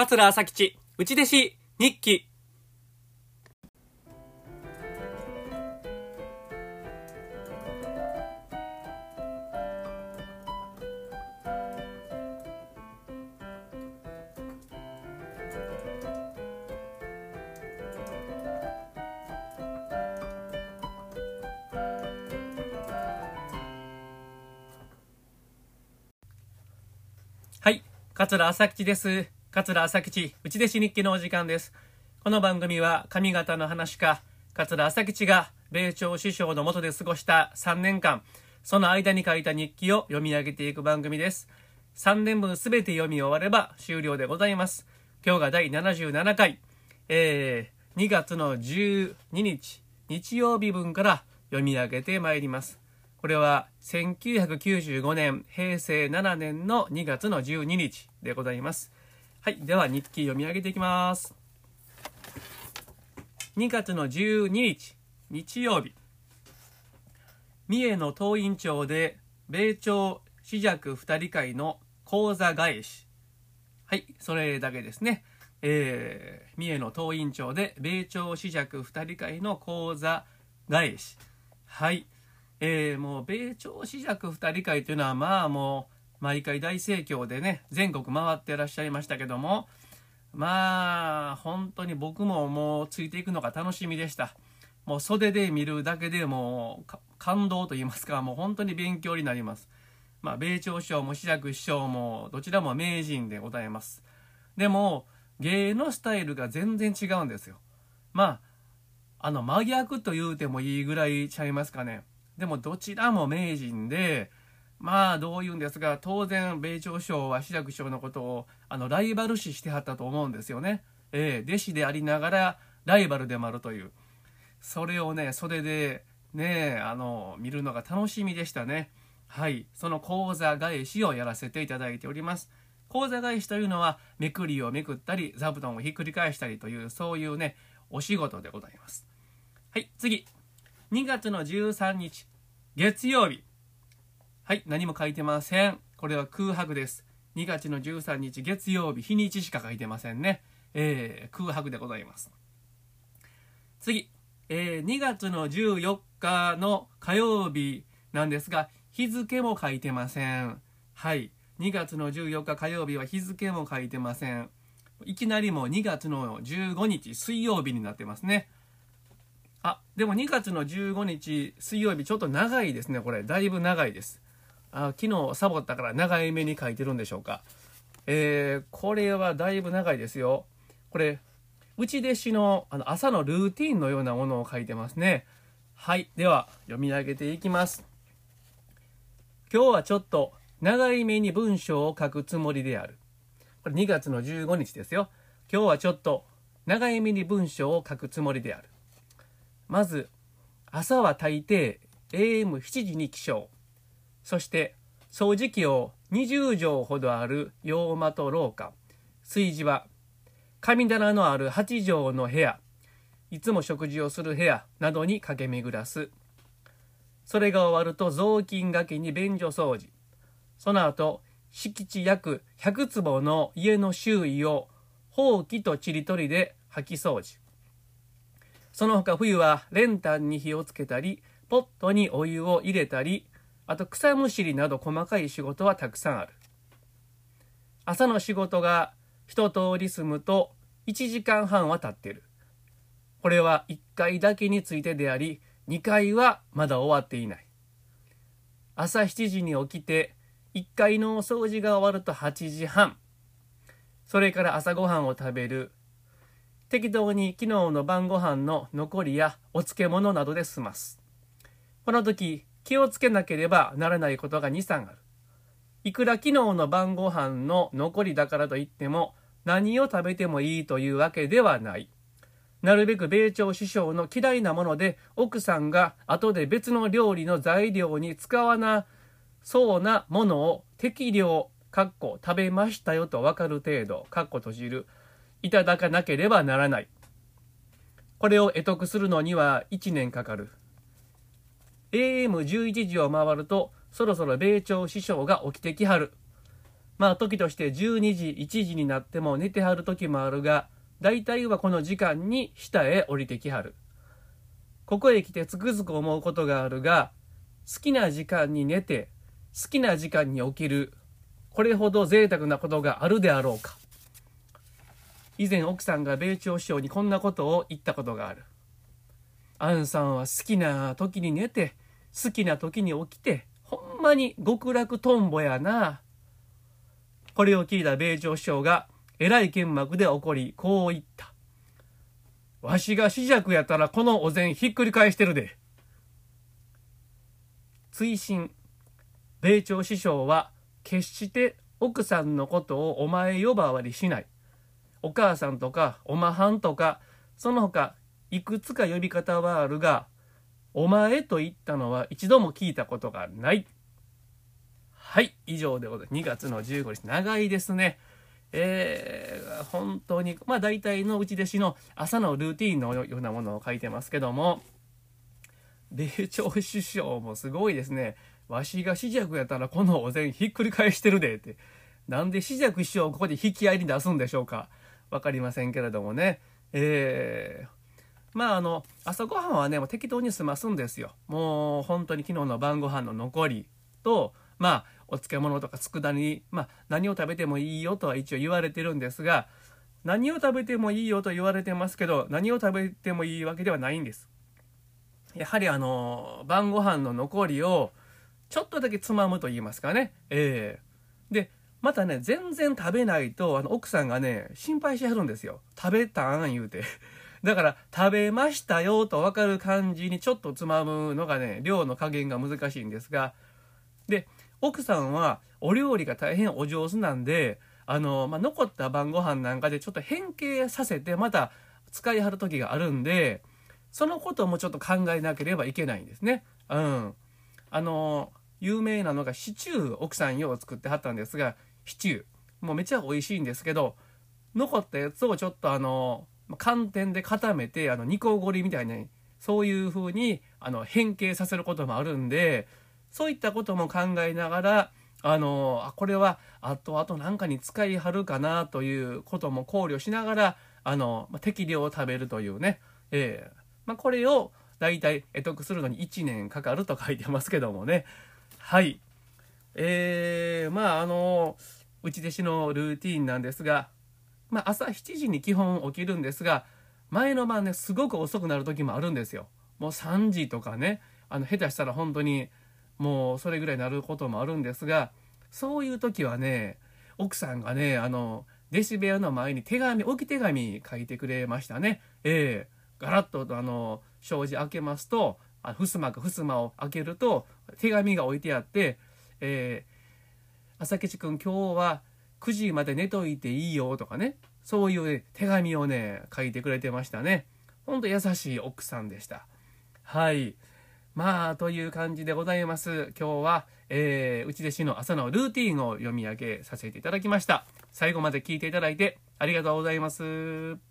桂朝吉、内弟子、日記。はい、桂朝吉です。桂朝吉、内弟子日記のお時間です。この番組は上方の話家、桂朝吉が米朝師匠の下で過ごした3年間、その間に書いた日記を読み上げていく番組です。3年分すべて読み終われば終了でございます。今日が第77回、えー、2月の12日、日曜日分から読み上げてまいります。これは1995年平成7年の2月の12日でございます。はい。では日記読み上げていきます。2月の12日、日曜日。三重の東院町で、米朝子爵二人会の講座返し。はい。それだけですね。えー、三重の東院町で、米朝子爵二人会の講座返し。はい。えー、もう米朝子爵二人会というのはまあもう毎回大盛況でね全国回ってらっしゃいましたけどもまあ本当に僕ももうついていくのが楽しみでした。もう袖で見るだけでもう感動と言いますかもう本当に勉強になります。まあ米朝師匠も子爵師匠もどちらも名人でございます。でも芸のスタイルが全然違うんですよ。まああの真逆と言うてもいいぐらいちゃいますかね。でもどちらも名人で、まあどういうんですが、当然米朝省は志らく師匠のことをあのライバル視してはったと思うんですよね。ええ弟子でありながらライバルでもあるという。それをね、袖でね、あの、見るのが楽しみでしたね。はい。その講座返しをやらせていただいております。講座返しというのは、めくりをめくったり、座布団をひっくり返したりという、そういうね、お仕事でございます。はい、次。2月の13日、月曜日。はい、何も書いてません。これは空白です。2月の13日、月曜日、日にちしか書いてませんね。えー、空白でございます。次、えー、2月の14日の火曜日なんですが、日付も書いてません。はい、2月の14日火曜日は日付も書いてません。いきなりもう2月の15日水曜日になってますね。あ、でも2月の15日水曜日ちょっと長いですね、これ。だいぶ長いです。あ昨日サボったから長い目に書いてるんでしょうか。えー、これはだいぶ長いですよ。これ、内弟子のあの朝のルーティンのようなものを書いてますね。はい。では、読み上げていきます。今日はちょっと長い目に文章を書くつもりである。これ2月の15日ですよ。今日はちょっと長い目に文章を書くつもりである。まず、朝は大抵 AM7 時に起床。そして、掃除機を20畳ほどある洋間と廊下。炊事は、神棚のある8畳の部屋。いつも食事をする部屋などに駆け巡らす。それが終わると雑巾がけに便所掃除。その後、敷地約100坪の家の周囲をほうきとちりとりで掃き掃除。その他冬は練炭に火をつけたり、ポットにお湯を入れたり、あと草むしりなど細かい仕事はたくさんある。朝の仕事が一通り済むと1時間半は経ってる。これは1回だけについてであり、2回はまだ終わっていない。朝7時に起きて、1回のお掃除が終わると8時半。それから朝ごはんを食べる。適当に昨日の晩ご飯の残りやお漬物などで済ます。この時、気をつけなければならないことが2、3ある。いくら昨日の晩ご飯の残りだからといっても、何を食べてもいいというわけではない。なるべく米朝師匠の嫌いなもので、奥さんが後で別の料理の材料に使わなそうなものを適量、かっこ食べましたよとわかる程度、かっこ閉じる。いただかなければならない。これを得得するのには1年かかる。AM11 時を回ると、そろそろ米朝師匠が起きてきはる。まあ時として12時1時になっても寝てはる時もあるが大体はこの時間に下へ降りてきはる。ここへ来てつくづく思うことがあるが好きな時間に寝て好きな時間に起きる。これほど贅沢なことがあるであろうか。以前奥さんが米朝師匠にこんなことを言ったことがある。アンさんは好きな時に寝て好きな時に起きてほんまに極楽とんぼやな。これを聞いた米朝師匠がえらい剣幕で怒りこう言った。わしが死弱やったらこのお膳ひっくり返してるで。追伸米朝師匠は決して奥さんのことをお前呼ばわりしない。お母さんとかおまはんとかその他いくつか呼び方はあるがお前と言ったのは一度も聞いたことがないはい、以上でございます。2月の15日、長いですね。えー、本当に、まあ大体の内弟子の朝のルーティンのようなものを書いてますけども、米朝首相もすごいですね。わしが死弱やったらこのお膳ひっくり返してるでって。なんで死弱首相をここで引き合いに出すんでしょうか。わかりませんけれどもね。えー、まああの、朝ごはんはね、もう適当に済ますんですよ。もう本当に昨日の晩ご飯の残りと、まあお漬物とか佃煮、まあ、何を食べてもいいよとは一応言われてるんですが何を食べてもいいよと言われてますけど何を食べてもいいわけではないんです。やはりあの晩ご飯の残りをちょっとだけつまむと言いますかね。えー、でまたね全然食べないとあの奥さんがね心配しはるんですよ。食べたん言うて。だから食べましたよと分かる感じにちょっとつまむのがね量の加減が難しいんですがで奥さんはお料理が大変お上手なんで、あの、まあ、残った晩ご飯なんかでちょっと変形させてまた使いはる時があるんで、そのこともちょっと考えなければいけないんですね。うん。あの、有名なのがシチュー奥さんよう作ってはったんですが、シチュー。もうめちゃ美味しいんですけど、残ったやつをちょっとあの、寒天で固めて、あの、煮こごりみたいに、そういう風に、あの、変形させることもあるんで、そういったことも考えながら、あの、あ、これは後々何かに使いはるかなということも考慮しながら、あの、ま適量を食べるというね、えー、まあ、これを大体得得するのに1年かかると書いてますけどもね。はい。えー、まあ、あの、内弟子のルーティンなんですが、まあ、朝7時に基本起きるんですが、前の晩ね、すごく遅くなる時もあるんですよ。もう3時とかね、あの、下手したら本当にもうそれぐらいになることもあるんですがそういう時はね奥さんがねあのデシベルの前に手紙置き手紙書いてくれましたね。ええ。ー、ガラッとあの障子開けますとあ襖か襖を開けると手紙が置いてあって「えー、朝吉くん今日は9時まで寝といていいよ」とかねそういう、ね、手紙をね書いてくれてましたねほんと優しい奥さんでしたはいまあ、という感じでございます。今日は、えー、内弟子の朝のルーティンを読み上げさせていただきました。最後まで聞いていただいてありがとうございます。